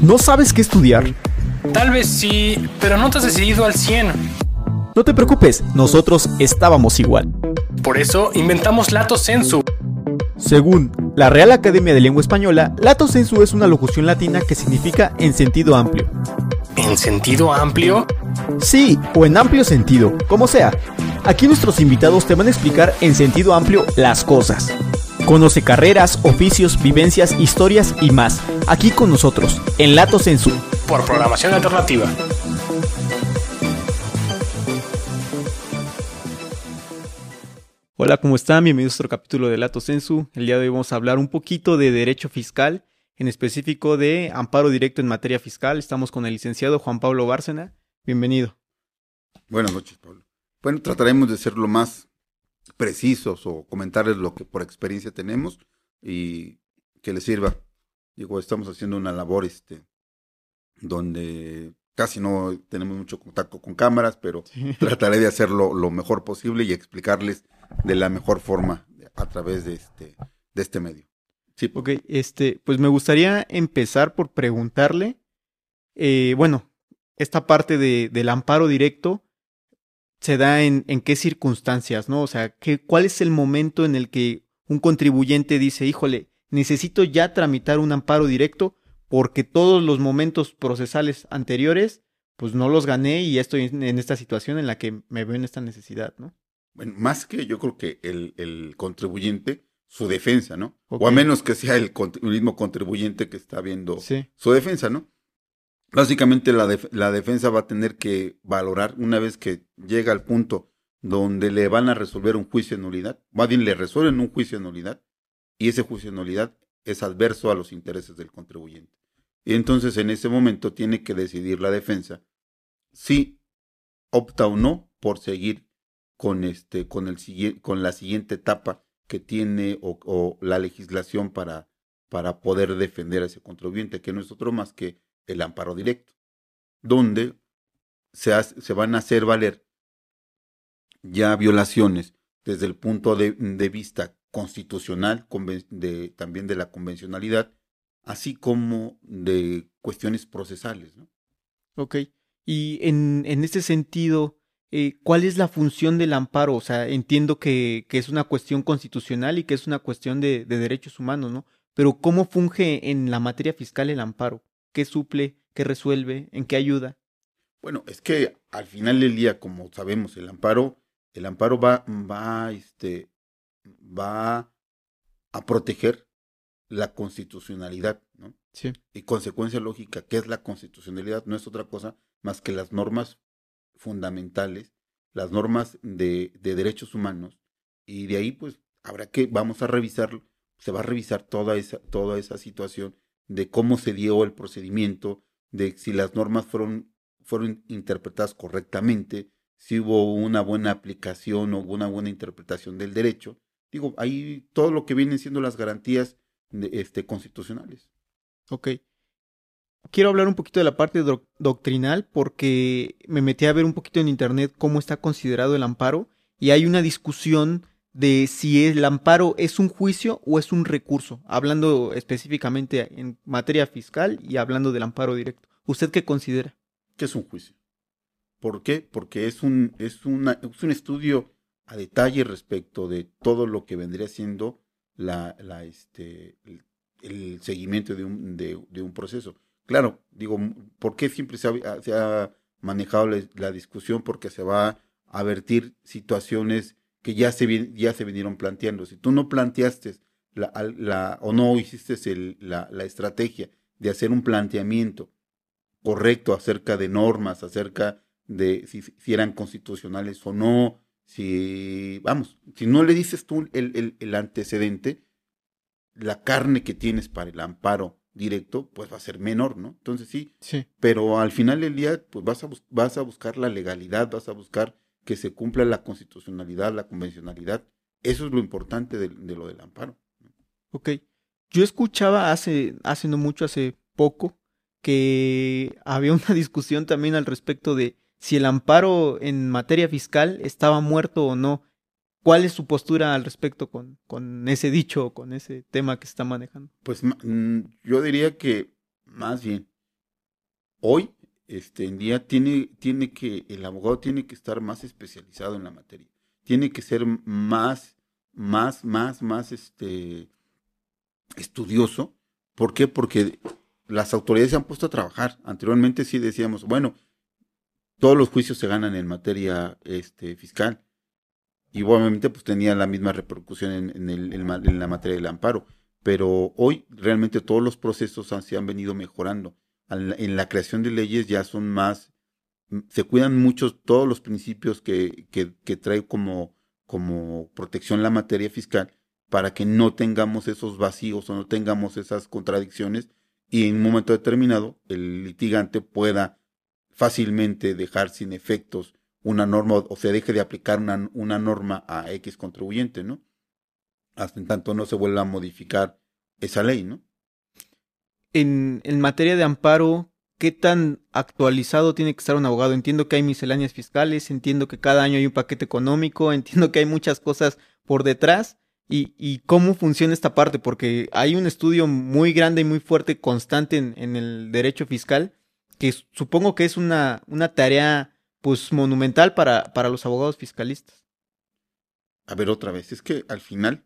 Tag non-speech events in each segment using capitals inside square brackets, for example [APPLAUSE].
¿No sabes qué estudiar? Tal vez sí, pero no te has decidido al 100. No te preocupes, nosotros estábamos igual. Por eso inventamos Lato Sensu. Según la Real Academia de Lengua Española, Lato Sensu es una locución latina que significa en sentido amplio. ¿En sentido amplio? Sí, o en amplio sentido, como sea. Aquí nuestros invitados te van a explicar en sentido amplio las cosas. Conoce carreras, oficios, vivencias, historias y más. Aquí con nosotros, en Lato Sensu. Por programación alternativa. Hola, ¿cómo están? Bienvenidos a otro capítulo de Lato Sensu. El día de hoy vamos a hablar un poquito de derecho fiscal, en específico de amparo directo en materia fiscal. Estamos con el licenciado Juan Pablo Bárcena. Bienvenido. Buenas noches, Pablo. Bueno, trataremos de ser lo más precisos o comentarles lo que por experiencia tenemos y que les sirva. Digo, estamos haciendo una labor este, donde casi no tenemos mucho contacto con cámaras, pero [LAUGHS] trataré de hacerlo lo mejor posible y explicarles de la mejor forma a través de este, de este medio. Sí. Ok, este, pues me gustaría empezar por preguntarle, eh, bueno, esta parte de, del amparo directo se da en, en qué circunstancias, ¿no? O sea, ¿qué, ¿cuál es el momento en el que un contribuyente dice, híjole, necesito ya tramitar un amparo directo porque todos los momentos procesales anteriores, pues no los gané y estoy en esta situación en la que me veo en esta necesidad, ¿no? Bueno, más que yo creo que el, el contribuyente, su defensa, ¿no? O a menos que sea el, mismo contribuyente que está viendo su defensa, ¿no? Básicamente la, la defensa va a tener que valorar una vez que llega al punto donde le van a resolver un juicio de nulidad, más bien le resuelven un juicio de nulidad y ese juicio de nulidad es adverso a los intereses del contribuyente. Y entonces en ese momento tiene que decidir la defensa si opta o no por seguir con este con el con la siguiente etapa que tiene o, la legislación para para poder defender a ese contribuyente, que no es otro más que el amparo directo, donde se, van a hacer valer ya violaciones desde el punto de, vista constitucional, también de la convencionalidad, así como de cuestiones procesales. Ok. Y en, en este sentido, eh, ¿cuál es la función del amparo? O sea, entiendo que, que, es una cuestión constitucional y que es una cuestión de, de derechos humanos, ¿no? Pero ¿cómo funge en la materia fiscal el amparo? ¿Qué suple? ¿Qué resuelve? ¿En qué ayuda? Bueno, es que al final del día, como sabemos, el amparo, el amparo va, va, este, va a proteger la constitucionalidad, ¿no? Sí. Y consecuencia lógica, ¿qué es la constitucionalidad? No es otra cosa más que las normas fundamentales, las normas de, de derechos humanos, y de ahí, pues, habrá que, vamos a revisar, se va a revisar toda esa, toda esa situación de cómo se dio el procedimiento, de si las normas fueron, fueron interpretadas correctamente, si hubo una buena aplicación o una buena interpretación del derecho. Digo, ahí todo lo que vienen siendo las garantías de, este, constitucionales. Ok. Quiero hablar un poquito de la parte doctrinal porque me metí a ver un poquito en internet cómo está considerado el amparo y hay una discusión de si el amparo es un juicio o es un recurso, hablando específicamente en materia fiscal y hablando del amparo directo. ¿Usted qué considera? Que es un juicio. ¿Por qué? Porque es un, es una, es un estudio a detalle respecto de todo lo que vendría siendo la, este, el, seguimiento de un, de, un proceso. Claro, digo, ¿por qué siempre se ha, manejado la, la discusión? Porque se va a vertir situaciones que ya se, ya se vinieron planteando. Si tú no planteaste la, la, o no hiciste el, la, la estrategia de hacer un planteamiento correcto acerca de normas, acerca de si, si, eran constitucionales o no, si, vamos, si no le dices tú el, el, el, antecedente, la carne que tienes para el amparo directo, pues va a ser menor, ¿no? Entonces sí, sí. pero al final del día, pues vas a, vas a buscar la legalidad, vas a buscar que se cumpla la constitucionalidad, la convencionalidad. Eso es lo importante de, de lo del amparo. Ok. Yo escuchaba hace, hace no mucho, hace poco, que había una [LAUGHS] discusión también al respecto de si el amparo en materia fiscal estaba muerto o no. ¿Cuál es su postura al respecto con, con ese dicho o con ese tema que se está manejando? Pues yo diría que más bien, hoy, este, en día, tiene, tiene que, el abogado tiene que estar más especializado en la materia. Tiene que ser más, más, más, más, este, estudioso. ¿Por qué? Porque las autoridades se han puesto a trabajar. Anteriormente sí decíamos, bueno, todos los juicios se ganan en materia este, fiscal. Y obviamente pues tenía la misma repercusión en, el, en, la materia del amparo. Pero hoy realmente todos los procesos se han venido mejorando. En la creación de leyes ya son más, se cuidan mucho todos los principios que, que, que trae como, como protección la materia fiscal para que no tengamos esos vacíos o no tengamos esas contradicciones y en un momento determinado el litigante pueda fácilmente dejar sin efectos una norma o se deje de aplicar una, una norma a X contribuyente, ¿no? Hasta en tanto no se vuelva a modificar esa ley, ¿no? En, materia de amparo, ¿qué tan actualizado tiene que estar un abogado? Entiendo que hay misceláneas fiscales, entiendo que cada año hay un paquete económico, [LAUGHS] entiendo que hay muchas cosas por detrás, y, cómo funciona esta parte, porque hay un estudio muy grande y muy fuerte, constante en, el derecho fiscal, que supongo que es una, tarea pues monumental para los abogados fiscalistas. A ver, otra vez, es que al final,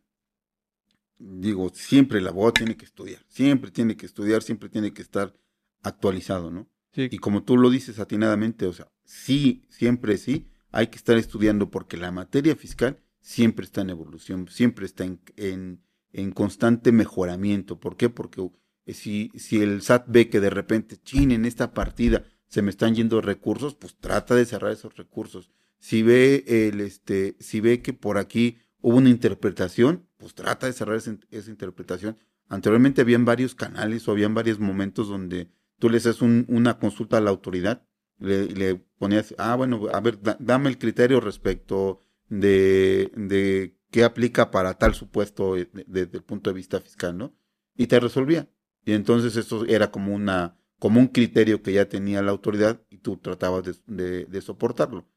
digo, siempre el abogado tiene que estudiar, siempre tiene que estudiar, siempre tiene que estar actualizado, ¿no? Sí. Y como tú lo dices atinadamente, o sea, sí, siempre sí, hay que estar estudiando porque la materia fiscal siempre está en evolución, siempre está en, en, constante mejoramiento. ¿Por qué? Porque eh, si, si el SAT ve que de repente, chin, en esta partida se me están yendo recursos, pues trata de cerrar esos recursos. Si ve, el, este, si ve que por aquí hubo una interpretación, pues trata de cerrar esa, interpretación. Anteriormente habían varios canales o habían varios momentos donde tú le haces una consulta a la autoridad, le, le ponías, ah, bueno, a ver, dame el criterio respecto de, qué aplica para tal supuesto desde el punto de vista fiscal, ¿no? Y te resolvía. Y entonces eso era como una como un criterio que ya tenía la autoridad y tú tratabas de, de, soportarlo.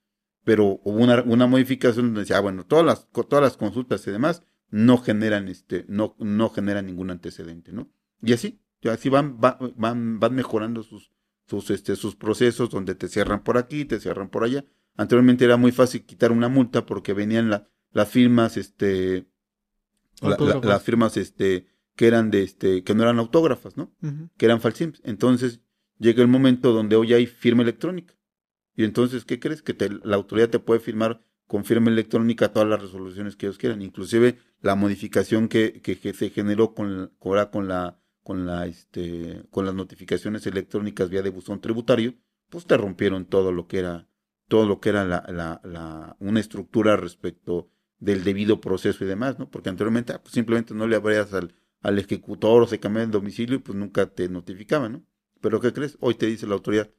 Pero hubo una, una, modificación donde decía, ah, bueno, todas las, todas las consultas y demás no generan, este, no, no generan ningún antecedente, ¿no? Y así, así van, van, van mejorando sus, sus, este, sus procesos donde te cierran por aquí, te cierran por allá, Anteriormente era muy fácil quitar una multa porque venían las firmas, este, las firmas, este, que eran de, este, que no eran autógrafas, ¿no? Que eran falsims. Entonces llega el momento donde hoy hay firma electrónica. Y entonces, ¿qué crees? Que la autoridad te puede firmar con firma electrónica todas las resoluciones que ellos quieran. Inclusive la modificación que, que, se generó con, con la, con la, este, con las notificaciones electrónicas vía de buzón tributario, pues te rompieron todo lo que era todo lo que era la, la, una estructura respecto del debido proceso y demás, ¿no? Porque anteriormente ah, pues simplemente no le abrías al, al ejecutor o se cambiaba el domicilio y pues nunca te notificaban, ¿no? Pero ¿qué crees? Hoy te dice la autoridad.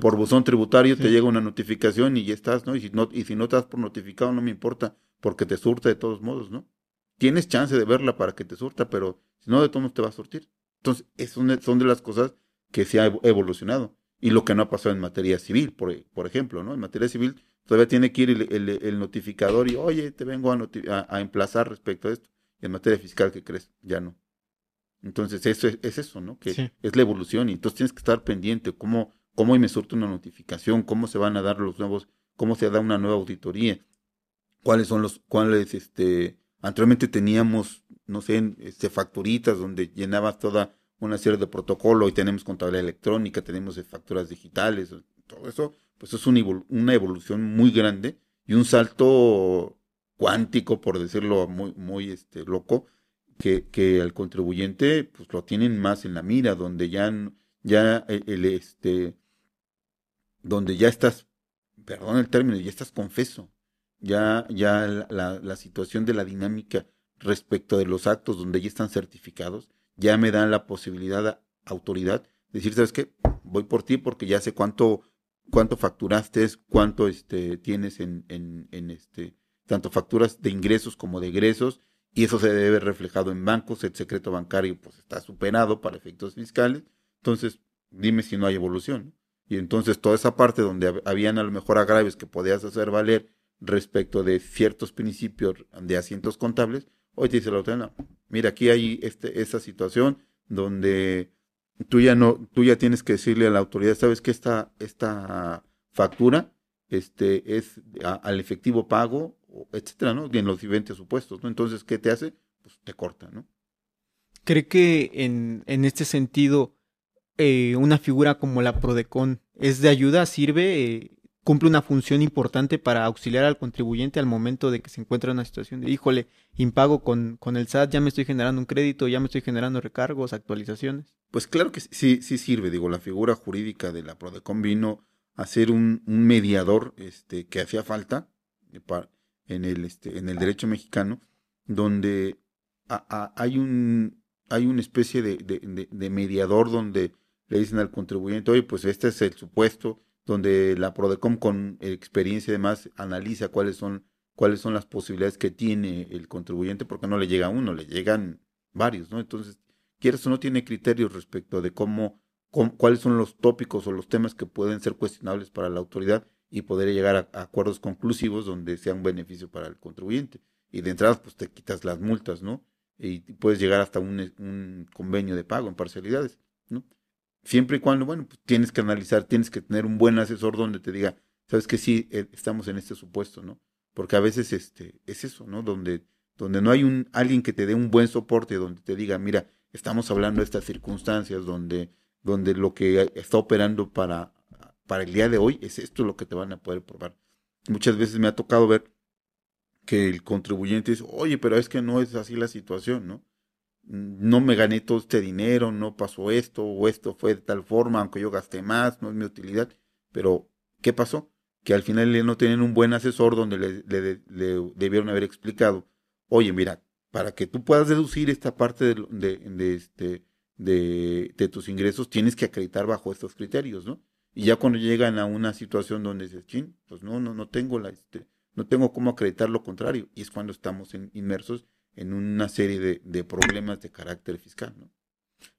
Por buzón tributario te llega una notificación y ya estás, ¿no? Y si no, y si no estás por notificado no me importa, porque te surta de todos modos, ¿no? Tienes chance de verla para que te surta, pero si no, de todos modos te va a surtir. Entonces, son son de las cosas que se ha evolucionado y lo que no ha pasado en materia civil, por, por ejemplo, ¿no? En materia civil todavía tiene que ir el, notificador y, oye, te vengo a, a, emplazar respecto a esto. Y en materia fiscal, ¿qué crees? Ya no. Entonces, eso es, eso, ¿no? Que es la evolución y entonces tienes que estar pendiente cómo, cómo me surte una notificación, cómo se van a dar los nuevos, cómo se da una nueva auditoría, cuáles son los, cuáles, este, anteriormente teníamos, no sé, este, facturitas donde llenabas toda una serie de protocolos y tenemos contabilidad electrónica, tenemos facturas digitales, todo eso, pues es una, evolución muy grande y un salto cuántico, por decirlo muy, muy este, loco, que, que al contribuyente pues lo tienen más en la mira, donde ya, ya el, este, donde ya estás, perdón el término, ya estás confeso, ya, ya la, la situación de la dinámica respecto de los actos donde ya están certificados, ya me dan la posibilidad, autoridad, de decir, ¿sabes qué? Voy por ti porque ya sé cuánto, cuánto facturaste, cuánto este, tienes en, en, en este, tanto facturas de ingresos como de egresos, y eso se debe reflejado en bancos, el secreto bancario pues está superado para efectos fiscales, entonces dime si no hay evolución. Y entonces toda esa parte donde habían a lo mejor agravios que podías hacer valer respecto de ciertos principios de asientos contables, hoy te dice la autoridad, mira, aquí hay este, esa situación donde tú ya no, tú ya tienes que decirle a la autoridad, sabes que esta, esta factura este, es al efectivo pago, etcétera, ¿no? En los diferentes supuestos, ¿no? Entonces, ¿qué te hace? Pues te corta, ¿no? ¿Cree que en, en este sentido eh, una figura como la Prodecon es de ayuda, sirve, eh, cumple una función importante para auxiliar al contribuyente al momento de que se encuentra en una situación de, híjole, impago con, con el SAT, ya me estoy generando un crédito, ya me estoy generando recargos, actualizaciones? Pues claro que sí, sí sirve, digo, la figura jurídica de la Prodecon vino a ser un, mediador este, que hacía falta en el, este, en el derecho mexicano, donde hay un hay una especie de, de mediador donde le dicen al contribuyente, oye, pues este es el supuesto donde la Prodecom con experiencia y demás analiza cuáles son, cuáles son las posibilidades que tiene el contribuyente, porque no le llega uno, le llegan varios, ¿no? Entonces, quieres o no tiene criterios respecto de cómo, cuáles son los tópicos o los temas que pueden ser cuestionables para la autoridad y poder llegar a, acuerdos conclusivos donde sea un beneficio para el contribuyente. Y de entrada, pues te quitas las multas, ¿no? Y puedes llegar hasta un, un convenio de pago en parcialidades, ¿no? Siempre y cuando, bueno, pues tienes que analizar, tienes que tener un buen asesor donde te diga, sabes que sí, eh, estamos en este supuesto, ¿no? Porque a veces este, es eso, ¿no? Donde, donde no hay un, alguien que te dé un buen soporte, donde te diga, mira, estamos hablando de estas circunstancias, donde, donde lo que está operando para, para el día de hoy es esto lo que te van a poder probar. Muchas veces me ha tocado ver que el contribuyente dice, oye, pero es que no es así la situación, ¿no? No me gané todo este dinero, no pasó esto, o esto fue de tal forma, aunque yo gasté más, no es mi utilidad. Pero, ¿qué pasó? Que al final no tenían un buen asesor donde le, debieron haber explicado, oye, mira, para que tú puedas deducir esta parte de, de, este, de, tus ingresos, tienes que acreditar bajo estos criterios, ¿no? Y ya cuando llegan a una situación donde dices, chin, pues no, no, no tengo la, este, no tengo cómo acreditar lo contrario. Y es cuando estamos inmersos en una serie de, problemas de carácter fiscal. ¿no?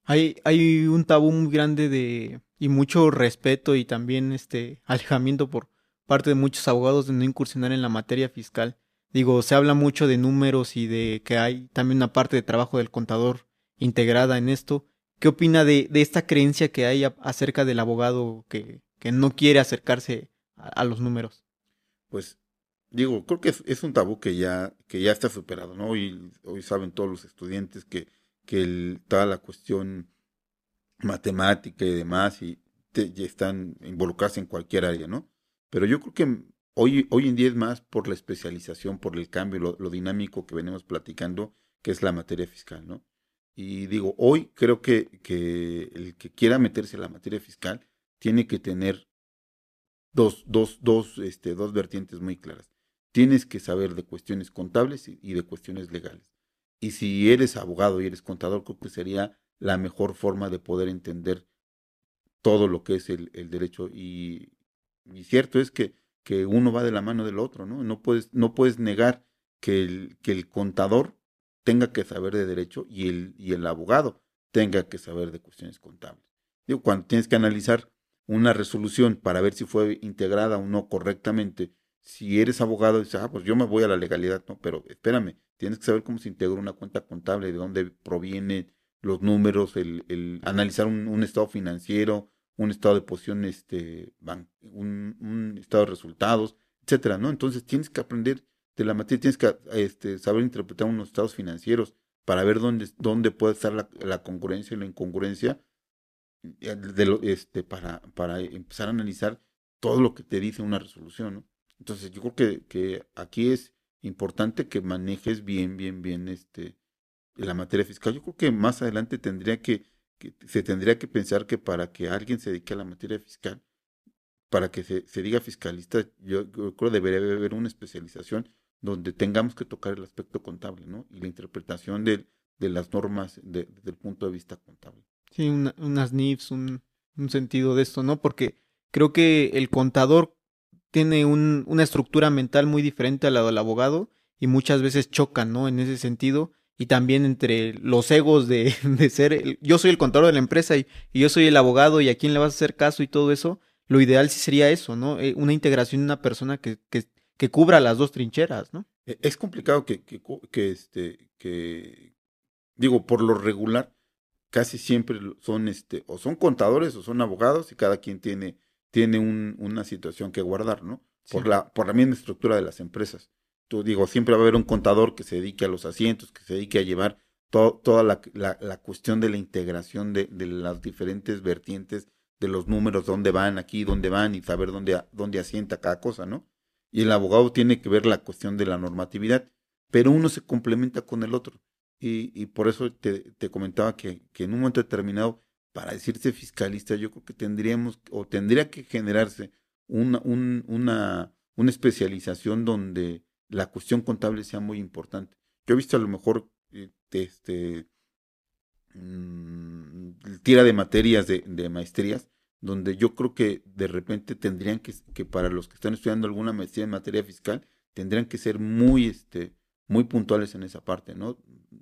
Hay, hay un tabú muy grande de y mucho respeto y también este alejamiento por parte de muchos abogados de no incursionar en la materia fiscal. Digo, se habla mucho de números y de que hay también una parte de trabajo del contador integrada en esto. ¿Qué opina de, de esta creencia que hay acerca del abogado que, que no quiere acercarse a, los números? Pues digo, creo que es, un tabú que ya, que ya está superado, ¿no? Hoy, hoy saben todos los estudiantes que, que toda la cuestión matemática y demás y ya están involucrados en cualquier área, ¿no? Pero yo creo que hoy, hoy en día es más por la especialización, por el cambio, lo, dinámico que venimos platicando, que es la materia fiscal, ¿no? Y digo, hoy creo que, que el que quiera meterse en la materia fiscal tiene que tener dos, dos, dos, este, dos vertientes muy claras tienes que saber de cuestiones contables y de cuestiones legales. Y si eres abogado y eres contador, creo que sería la mejor forma de poder entender todo lo que es el, derecho. Y, cierto es que, que, uno va de la mano del otro, ¿no? No puedes, no puedes negar que el, que el contador tenga que saber de derecho y el, y el abogado tenga que saber de cuestiones contables. Digo, cuando tienes que analizar una resolución para ver si fue integrada o no correctamente si eres abogado, dices, ah, pues yo me voy a la legalidad, no, pero espérame, tienes que saber cómo se integra una cuenta contable, de dónde provienen los números, el, el analizar un, estado financiero, un estado de posición, este, un, estado de resultados, etcétera, ¿no? Entonces tienes que aprender de la materia, tienes que este, saber interpretar unos estados financieros para ver dónde, dónde puede estar la, la congruencia y la incongruencia eh, este, para, para empezar a analizar todo lo que te dice una resolución, ¿no? Entonces yo creo que, que aquí es importante que manejes bien, bien, bien este, la materia fiscal. Yo creo que más adelante tendría que, se tendría que pensar que para que alguien se dedique a la materia fiscal, para que se, se diga fiscalista, yo, creo que debería haber una especialización donde tengamos que tocar el aspecto contable, ¿no? Y la interpretación de, de las normas desde el punto de vista contable. Sí, unas NIFs, un, un sentido de esto, ¿no? Porque creo que el contador tiene un, una estructura mental muy diferente a la del abogado y muchas veces chocan, ¿no? En ese sentido. Y también entre los egos de, [LAUGHS] de ser, yo soy el contador de la empresa y, yo soy el abogado y a quién le vas a hacer caso y todo eso, lo ideal sí sería eso, ¿no? Eh, una integración de una persona que, que, que cubra las dos trincheras, ¿no? E, es complicado que, que, que, este, que, digo, por lo regular, casi siempre son este, o son contadores o son abogados y cada quien tiene, tiene un, una situación que guardar, ¿no? Por, la, por la misma estructura de las empresas. Tú digo, siempre va a haber un contador que se dedique a los asientos, que se dedique a llevar toda la, la, cuestión de la integración de, de, las diferentes vertientes de los números, dónde van aquí, dónde van y saber dónde, dónde asienta cada cosa, ¿no? Y el abogado tiene que ver la cuestión de la normatividad, pero uno se complementa con el otro. Y, y por eso te, te comentaba que, que, en un momento determinado, para decirse fiscalista, yo creo que tendríamos o tendría que generarse una, un, una, una especialización donde la cuestión contable sea muy importante. Yo he visto a lo mejor eh, este, mm, tira de materias de, de, maestrías, donde yo creo que de repente tendrían que, que para los que están estudiando alguna maestría en materia fiscal, tendrían que ser muy, este, muy puntuales en esa parte, ¿no?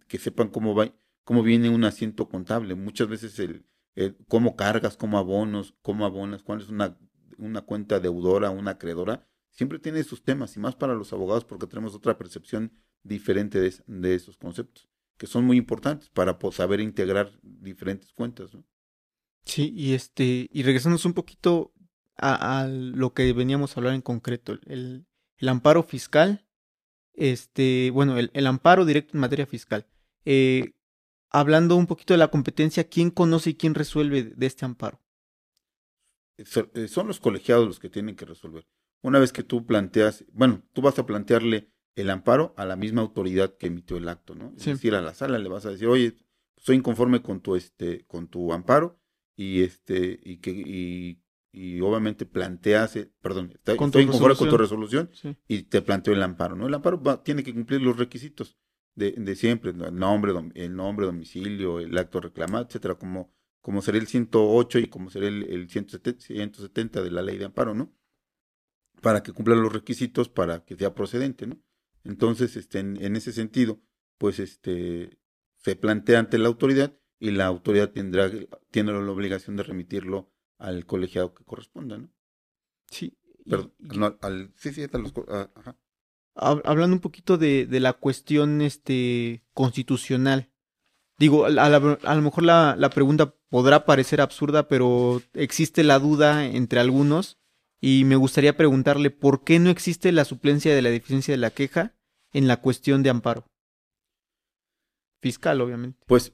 Que sepan cómo va, cómo viene un asiento contable. Muchas veces el, cómo cargas, cómo abonos, cómo abonas, cuál es una, una cuenta deudora, una acreedora, siempre tiene sus temas, y más para los abogados porque tenemos otra percepción diferente de, esos conceptos, que son muy importantes para saber integrar diferentes cuentas. ¿no? Sí, y este, y regresándonos un poquito a, lo que veníamos a hablar en concreto, el, amparo fiscal, este, bueno, el, el, amparo directo en materia fiscal. Eh, hablando un poquito de la competencia, ¿quién conoce y quién resuelve de este amparo? Eh, son los colegiados los que tienen que resolver. Una vez que tú planteas, bueno, tú vas a plantearle el amparo a la misma autoridad que emitió el acto, ¿no? Es decir, a la sala le vas a decir, oye, estoy inconforme con tu, este, con tu amparo y este, y que, y, y obviamente planteas, eh, perdón, estoy inconforme con tu resolución y te planteo el amparo, ¿no? El amparo tiene que cumplir los requisitos de, de siempre, el nombre, el nombre, domicilio, el acto reclamado, etcétera, como, como sería el 108 y como sería el, el 170 de la ley de amparo, ¿no? Para que cumpla los requisitos para que sea procedente, ¿no? Entonces, este, en, ese sentido, pues este, se plantea ante la autoridad y la autoridad tendrá, tiene la obligación de remitirlo al colegiado que corresponda, ¿no? Sí. Perdón, al, sí, sí, los, ah, ajá. Hablando un poquito de, de, la cuestión este, constitucional. Digo, a, a lo mejor la, la, pregunta podrá parecer absurda, pero existe la duda entre algunos y me gustaría preguntarle por qué no existe la suplencia de la deficiencia de la queja en la cuestión de amparo. Fiscal, obviamente. Pues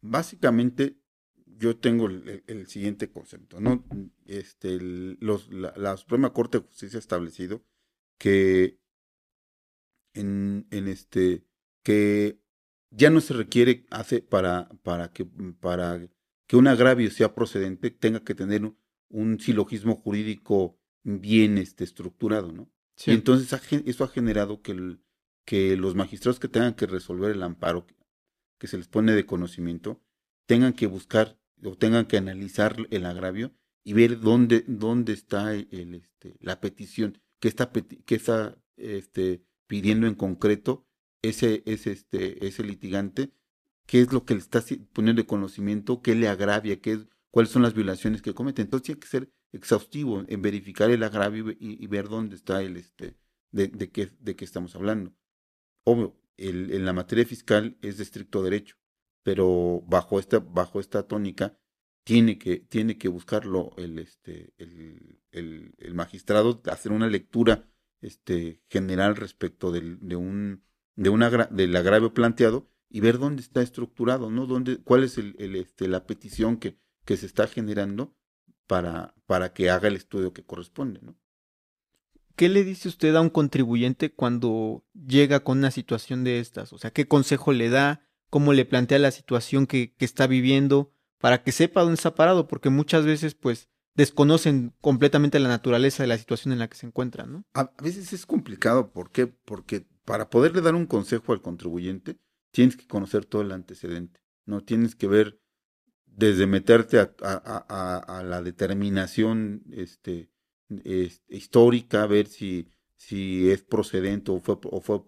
básicamente yo tengo el, siguiente concepto, ¿no? Este, los, la, Suprema Corte de Justicia ha establecido que en, en, este que ya no se requiere hace para para que para que un agravio sea procedente tenga que tener un silogismo jurídico bien este, estructurado, ¿no? Y entonces eso ha generado que, que los magistrados que tengan que resolver el amparo que se les pone de conocimiento tengan que buscar o tengan que analizar el agravio y ver dónde, dónde está el, este, la petición, qué está, qué está este, pidiendo en concreto ese, ese, este, ese litigante, qué es lo que le está poniendo de conocimiento, qué le agravia, qué es cuáles son las violaciones que comete. Entonces tiene que ser exhaustivo en verificar el agravio y, ver dónde está el este de, de, qué, de qué estamos hablando. Obvio, el, en la materia fiscal es de estricto derecho, pero bajo esta, bajo esta tónica tiene que, tiene que buscarlo el, este, el, el, el magistrado, hacer una lectura este, general respecto del, de un, de una, agravio planteado y ver dónde está estructurado, ¿no? Dónde, cuál es el, el, este, la petición que, que se está generando para, para que haga el estudio que corresponde. ¿Qué le dice usted a un contribuyente cuando llega con una situación de estas? O sea, ¿qué consejo le da? ¿Cómo le plantea la situación que, que está viviendo? Para que sepa dónde está parado, porque muchas veces, pues, desconocen completamente la naturaleza de la situación en la que se encuentran, ¿no? A veces es complicado, ¿por qué? Porque para poderle dar un consejo al contribuyente, tienes que conocer todo el antecedente, ¿no? Tienes que ver desde meterte a, la determinación este, histórica, ver si, es procedente o, fue,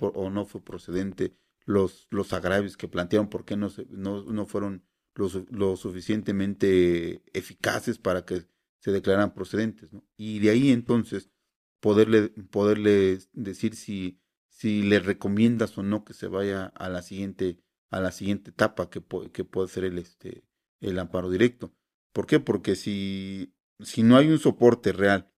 o, no fue procedente los, agravios que plantearon, por qué no, no, no fueron lo, suficientemente eficaces para que se declararan procedentes. ¿no? Y de ahí entonces poderle, poderle decir si, si le recomiendas o no que se vaya a la siguiente a la siguiente etapa que, que puede ser el, este, el amparo directo. ¿Por qué? Porque si, si no hay un soporte real,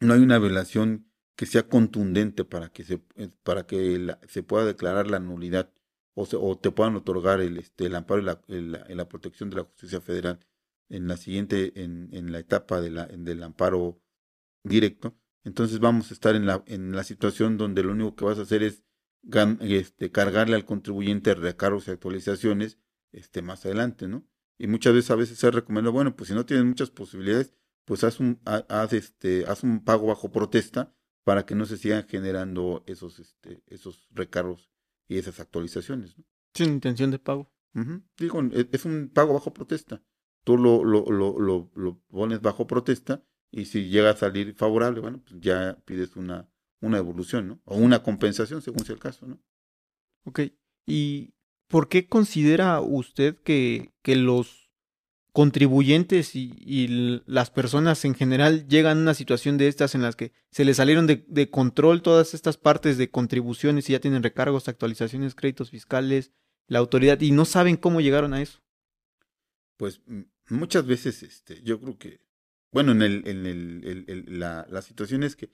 no hay una violación que sea contundente para que se, eh, para que se pueda declarar la nulidad o, o te puedan otorgar el, este, el amparo y la, la, protección de la justicia federal en la siguiente, en, en la etapa de la, del amparo directo, entonces vamos a estar en la, en la situación donde lo único que vas a hacer es este, cargarle al contribuyente recargos y actualizaciones este, más adelante, ¿no? Y muchas veces a veces se recomienda, bueno, pues si no tienes muchas posibilidades, pues haz un, haz este, haz un pago bajo protesta para que no se sigan generando esos, este, esos recargos y esas actualizaciones. ¿no? Sin intención de pago. Digo, e, es un pago bajo protesta. Tú lo, lo, lo, lo, pones bajo protesta y si llega a salir favorable, bueno, pues ya pides una, una evolución, ¿no? O una compensación, según sea el caso, ¿no? Ok. ¿Y por qué considera usted que, que los contribuyentes y, las personas en general llegan a una situación de estas en las que se les salieron de, control todas estas partes de contribuciones y ya tienen recargos, actualizaciones, créditos fiscales, la autoridad y no saben cómo llegaron a eso. Pues muchas veces, este, yo creo que, bueno, en, el, en el, la, la situación es que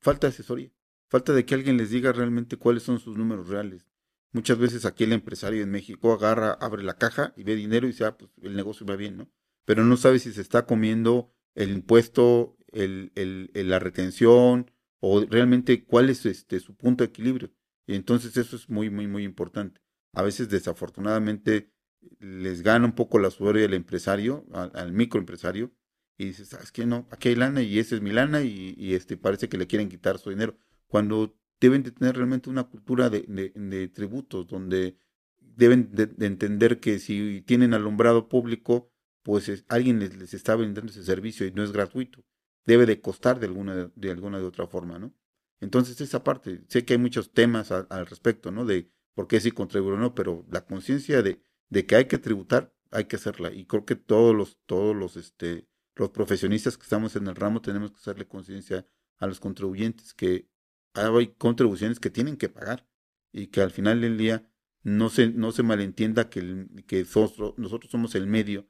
falta asesoría, falta de que alguien les diga realmente cuáles son sus números reales. Muchas veces aquí el empresario en México agarra, abre la caja y ve dinero y dice, ah, pues el negocio va bien, ¿no? Pero no sabe si se está comiendo el impuesto, la retención o realmente cuál es este, su punto de equilibrio. Y entonces eso es muy, muy, muy importante. A veces desafortunadamente les gana un poco la suerte al empresario, al, microempresario, y dice, ¿sabes qué? No, aquí hay lana y esa es mi lana y, y este, parece que le quieren quitar su dinero. Cuando deben de tener realmente una cultura de, de, tributos, donde deben de, entender que si tienen alumbrado público, pues alguien les, está brindando ese servicio y no es gratuito. Debe de costar de alguna de, alguna de otra forma, ¿no? Entonces esa parte, sé que hay muchos temas al respecto, ¿no? De por qué sí contribuir o no, pero la conciencia de, de que hay que tributar, hay que hacerla. Y creo que todos los, todos los, este, los profesionistas que estamos en el ramo tenemos que hacerle conciencia a los contribuyentes que hay contribuciones que tienen que pagar y que al final del día no se, no se malentienda que, que nosotros, nosotros somos el medio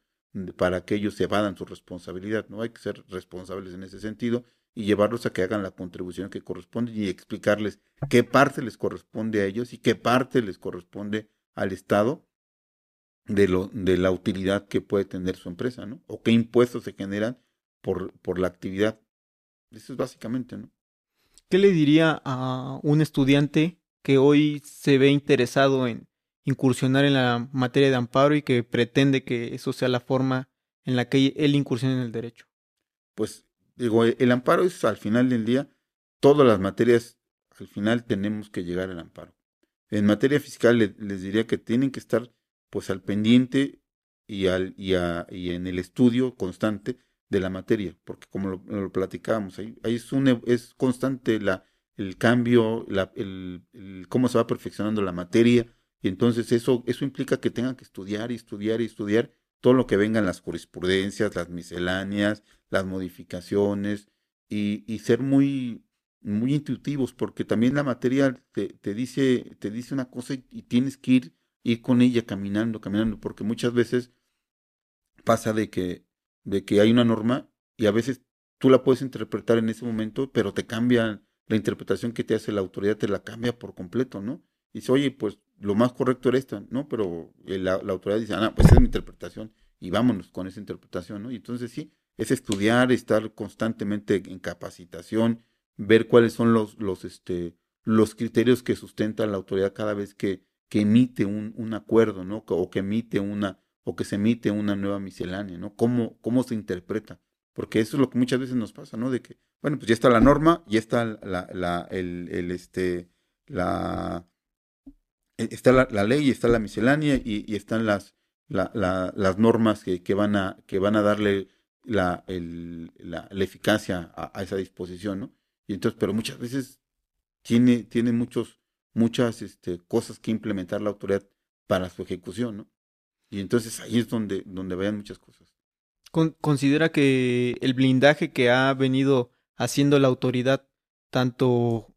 para que ellos se evadan su responsabilidad. No hay que ser responsables en ese sentido y llevarlos a que hagan la contribución que corresponde y explicarles qué parte les corresponde a ellos y qué parte les corresponde al Estado de, lo, de la utilidad que puede tener su empresa, ¿no? O qué impuestos se generan por, por la actividad. Eso es básicamente, ¿no? ¿Qué le diría a un estudiante que hoy se ve interesado en incursionar en la materia de amparo y que pretende que eso sea la forma en la que él incursione en el derecho? Pues digo, el amparo es al final del día, todas las materias, al final tenemos que llegar al amparo. En materia fiscal les, diría que tienen que estar pues al pendiente y, al, y, y en el estudio constante de la materia, porque como lo, platicábamos, ahí, es, un, es constante la, el cambio, la, el, cómo se va perfeccionando la materia, y entonces eso, eso implica que tengan que estudiar y estudiar y estudiar todo lo que vengan las jurisprudencias, las misceláneas, las modificaciones, y, y ser muy, muy intuitivos, porque también la materia te, te dice, te dice una cosa y, y tienes que ir, ir con ella caminando, caminando, porque muchas veces pasa de que de que hay una norma y a veces tú la puedes interpretar en ese momento, pero te cambia la interpretación que te hace la autoridad, te la cambia por completo, ¿no? Y dice, oye, pues lo más correcto era esta, ¿no? Pero la, autoridad dice, ah, pues esa es mi interpretación y vámonos con esa interpretación, ¿no? Y entonces sí, es estudiar, estar constantemente en capacitación, ver cuáles son los, los, este, los criterios que sustenta la autoridad cada vez que, que emite un, un acuerdo, ¿no? O que emite una, o que se emite una nueva miscelánea, ¿no? ¿Cómo, cómo se interpreta? Porque eso es lo que muchas veces nos pasa, ¿no? De que, bueno, pues ya está la norma, ya está la, la, el, este, la, e, está la, la, ley, está la miscelánea y, están las, la, las normas que, que, van a, que van a darle la, el, la eficacia a, a, esa disposición, ¿no? Y entonces, pero muchas veces tiene, tiene muchos, muchas este, cosas que implementar la autoridad para su ejecución, ¿no? Y entonces ahí es donde, donde vayan muchas cosas. ¿Considera que el blindaje que ha venido haciendo la autoridad, tanto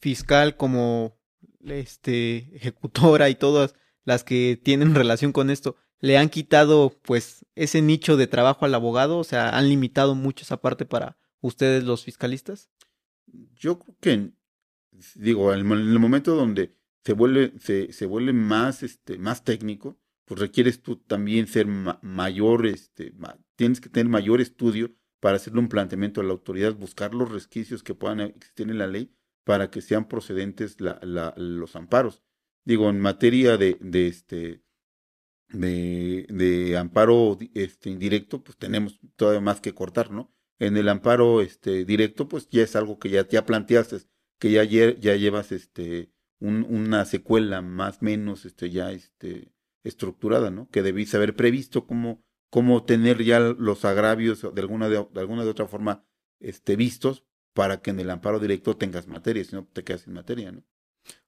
fiscal como este, ejecutora y todas las que tienen relación con esto, le han quitado pues ese nicho de trabajo al abogado? O sea, ¿han limitado mucho esa parte para ustedes los fiscalistas? Yo creo que, digo, en el momento donde se vuelve, se, se vuelve más, este, más técnico, pues requieres tú también ser mayor, este, tienes que tener mayor estudio para hacerle un planteamiento a la autoridad, buscar los resquicios que puedan existir en la ley para que sean procedentes los amparos. Digo, en materia de, de este, de, de, amparo este, indirecto, pues tenemos todavía más que cortar, ¿no? En el amparo este, directo, pues ya es algo que ya, ya planteaste, que ya, ya llevas este, una secuela más menos este, ya este, estructurada, ¿no? Que debís haber previsto cómo, cómo tener ya los agravios de alguna de, alguna de otra forma este, vistos para que en el amparo directo tengas materia, si no te quedas sin materia, ¿no?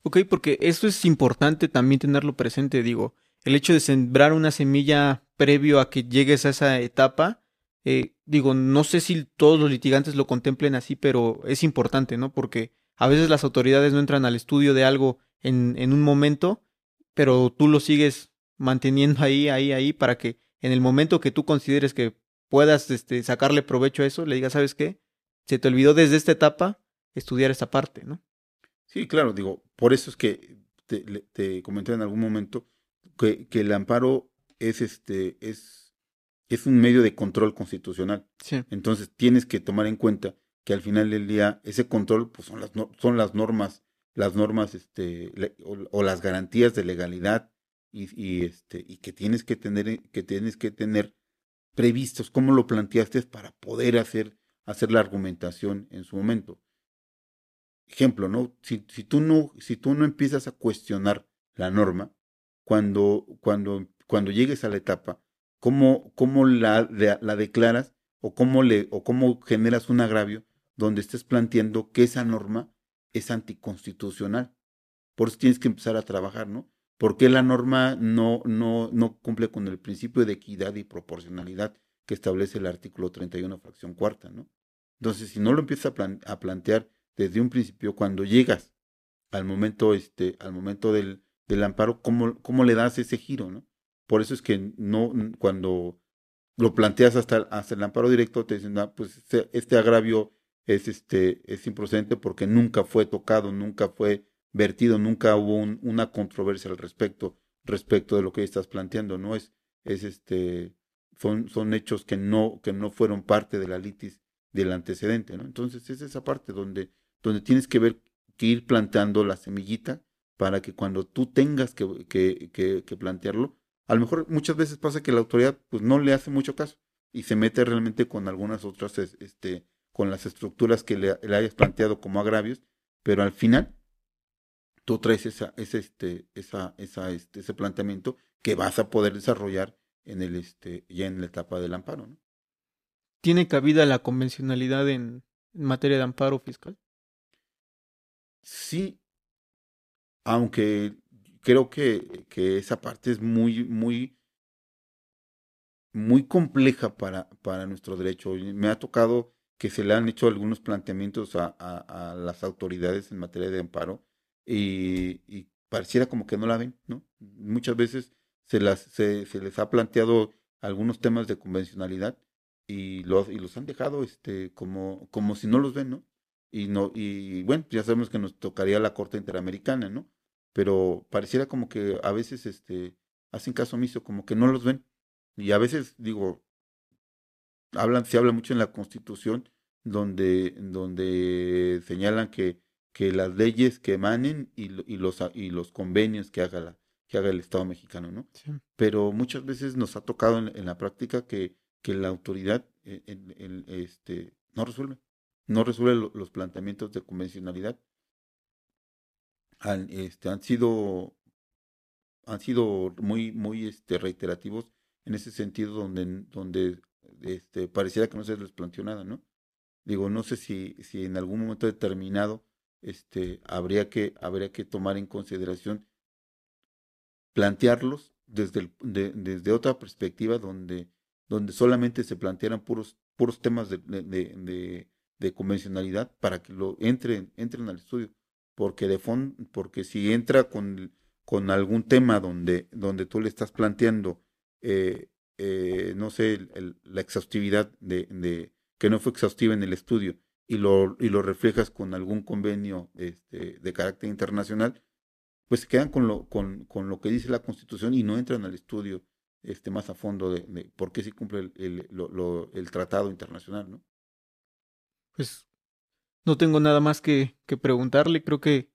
Ok, porque eso es importante también tenerlo presente, digo, el hecho de sembrar una semilla previo a que llegues a esa etapa, eh, digo, no sé si todos los litigantes lo contemplen así, pero es importante, ¿no? Porque a veces las autoridades no entran al estudio de algo en, en un momento, pero tú lo sigues manteniendo ahí, ahí, ahí, para que en el momento que tú consideres que puedas este, sacarle provecho a eso, le digas, ¿sabes qué? Se te olvidó desde esta etapa estudiar esta parte, ¿no? Sí, claro, digo, por eso es que te, te comenté en algún momento que, que, el amparo es este, es, es un medio de control constitucional. Sí. Entonces tienes que tomar en cuenta que al final del día ese control pues son las, son las normas, las normas este, o, las garantías de legalidad y, y, este, y que tienes que tener, que tienes que tener previstos, cómo lo planteaste para poder hacer, hacer la argumentación en su momento. Ejemplo, ¿no? Si, si, tú no, si tú no empiezas a cuestionar la norma, cuando, cuando, cuando llegues a la etapa, cómo, cómo la, la, declaras o cómo, le, o cómo generas un agravio donde estés planteando que esa norma es anticonstitucional. Por eso tienes que empezar a trabajar, ¿no? ¿Por la norma no, no, no cumple con el principio de equidad y proporcionalidad que establece el artículo 31, fracción cuarta, ¿no? Entonces, si no lo empiezas a, a plantear desde un principio, cuando llegas al momento, este, al momento del, del amparo, ¿cómo, ¿cómo le das ese giro, no? Por eso es que no, cuando lo planteas hasta, hasta el amparo directo, te dicen, ah, pues este, este, agravio es, este, es improcedente porque nunca fue tocado, nunca fue vertido, nunca hubo una controversia al respecto, respecto de lo que estás planteando, ¿no? Es, es este, son, son hechos que no, que no fueron parte de la litis del antecedente, ¿no? Entonces es esa parte donde, donde tienes que ver, que ir plantando la semillita para que cuando tú tengas que, que, que, plantearlo, a lo mejor muchas veces pasa que la autoridad pues no le hace mucho caso y se mete realmente con algunas otras, este, con las estructuras que le, hayas planteado como agravios, pero al final tú traes esa, ese, este, esa, esa, este, ese planteamiento que vas a poder desarrollar en el, este, ya en la etapa del amparo, ¿no? ¿Tiene cabida la convencionalidad en, en materia de amparo fiscal? Sí, aunque creo que, que esa parte es muy, muy, muy compleja para, para nuestro derecho. Me ha tocado que se le han hecho algunos planteamientos a, a, las autoridades en materia de amparo y, y, pareciera como que no la ven, ¿no? Muchas veces se, las, se, se les ha planteado algunos temas de convencionalidad y los, y los han dejado este, como, como si no los ven, ¿no? Y, no, y bueno, ya sabemos que nos tocaría la Corte Interamericana, ¿no? Pero pareciera como que a veces este, hacen caso omiso, como que no los ven. Y a veces, digo, hablan, se habla mucho en la Constitución, donde, donde señalan que, que las leyes que emanen y, y, los, y los convenios que haga, la, que haga el Estado mexicano, ¿no? Pero muchas veces nos ha tocado en, la práctica que, que la autoridad eh, este, no resuelve no resuelve los planteamientos de convencionalidad. Han, este, han sido han sido muy muy este, reiterativos en ese sentido donde donde este, pareciera que no se les planteó nada, ¿no? Digo, no sé si si en algún momento determinado este habría que habría que tomar en consideración plantearlos desde desde otra perspectiva donde donde solamente se plantearan puros puros temas de, de de convencionalidad para que lo entren, entren al estudio. Porque de fondo, porque si entra con con algún tema donde, donde tú le estás planteando, eh, eh, no sé, la exhaustividad de, que no fue exhaustiva en el estudio y lo, y lo reflejas con algún convenio este, de carácter internacional, pues se quedan con lo, con, con lo que dice la Constitución y no entran al estudio este, más a fondo de, por qué se cumple el, el, lo, el tratado internacional, ¿no? Pues no tengo nada más que, que preguntarle. Creo que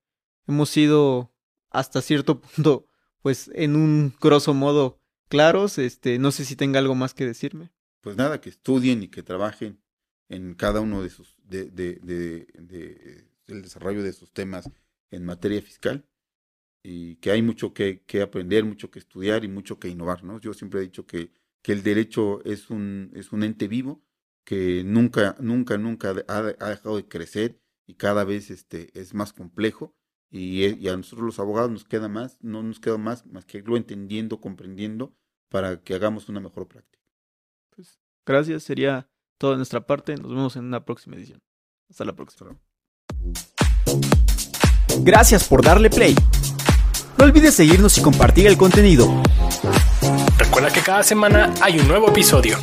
hemos sido hasta cierto [LAUGHS] punto, pues en un grosso modo claros. Este, no sé si tenga algo más que decirme. Pues nada, que estudien y que trabajen en cada uno de sus, de, de, el desarrollo de sus temas en materia fiscal y que hay mucho que, que, aprender, mucho que estudiar y mucho que innovar, ¿no? Yo siempre he dicho que, que el derecho es un, es un ente vivo que nunca, nunca, nunca ha, ha dejado de crecer y cada vez este, es más complejo y, y, a nosotros los abogados nos queda más, no nos queda más más que irlo entendiendo, comprendiendo para que hagamos una mejor práctica. Pues gracias, sería todo de nuestra parte. Nos vemos en una próxima edición. Hasta la próxima. Gracias por darle play. No olvides seguirnos y compartir el contenido. Recuerda que cada semana hay un nuevo episodio.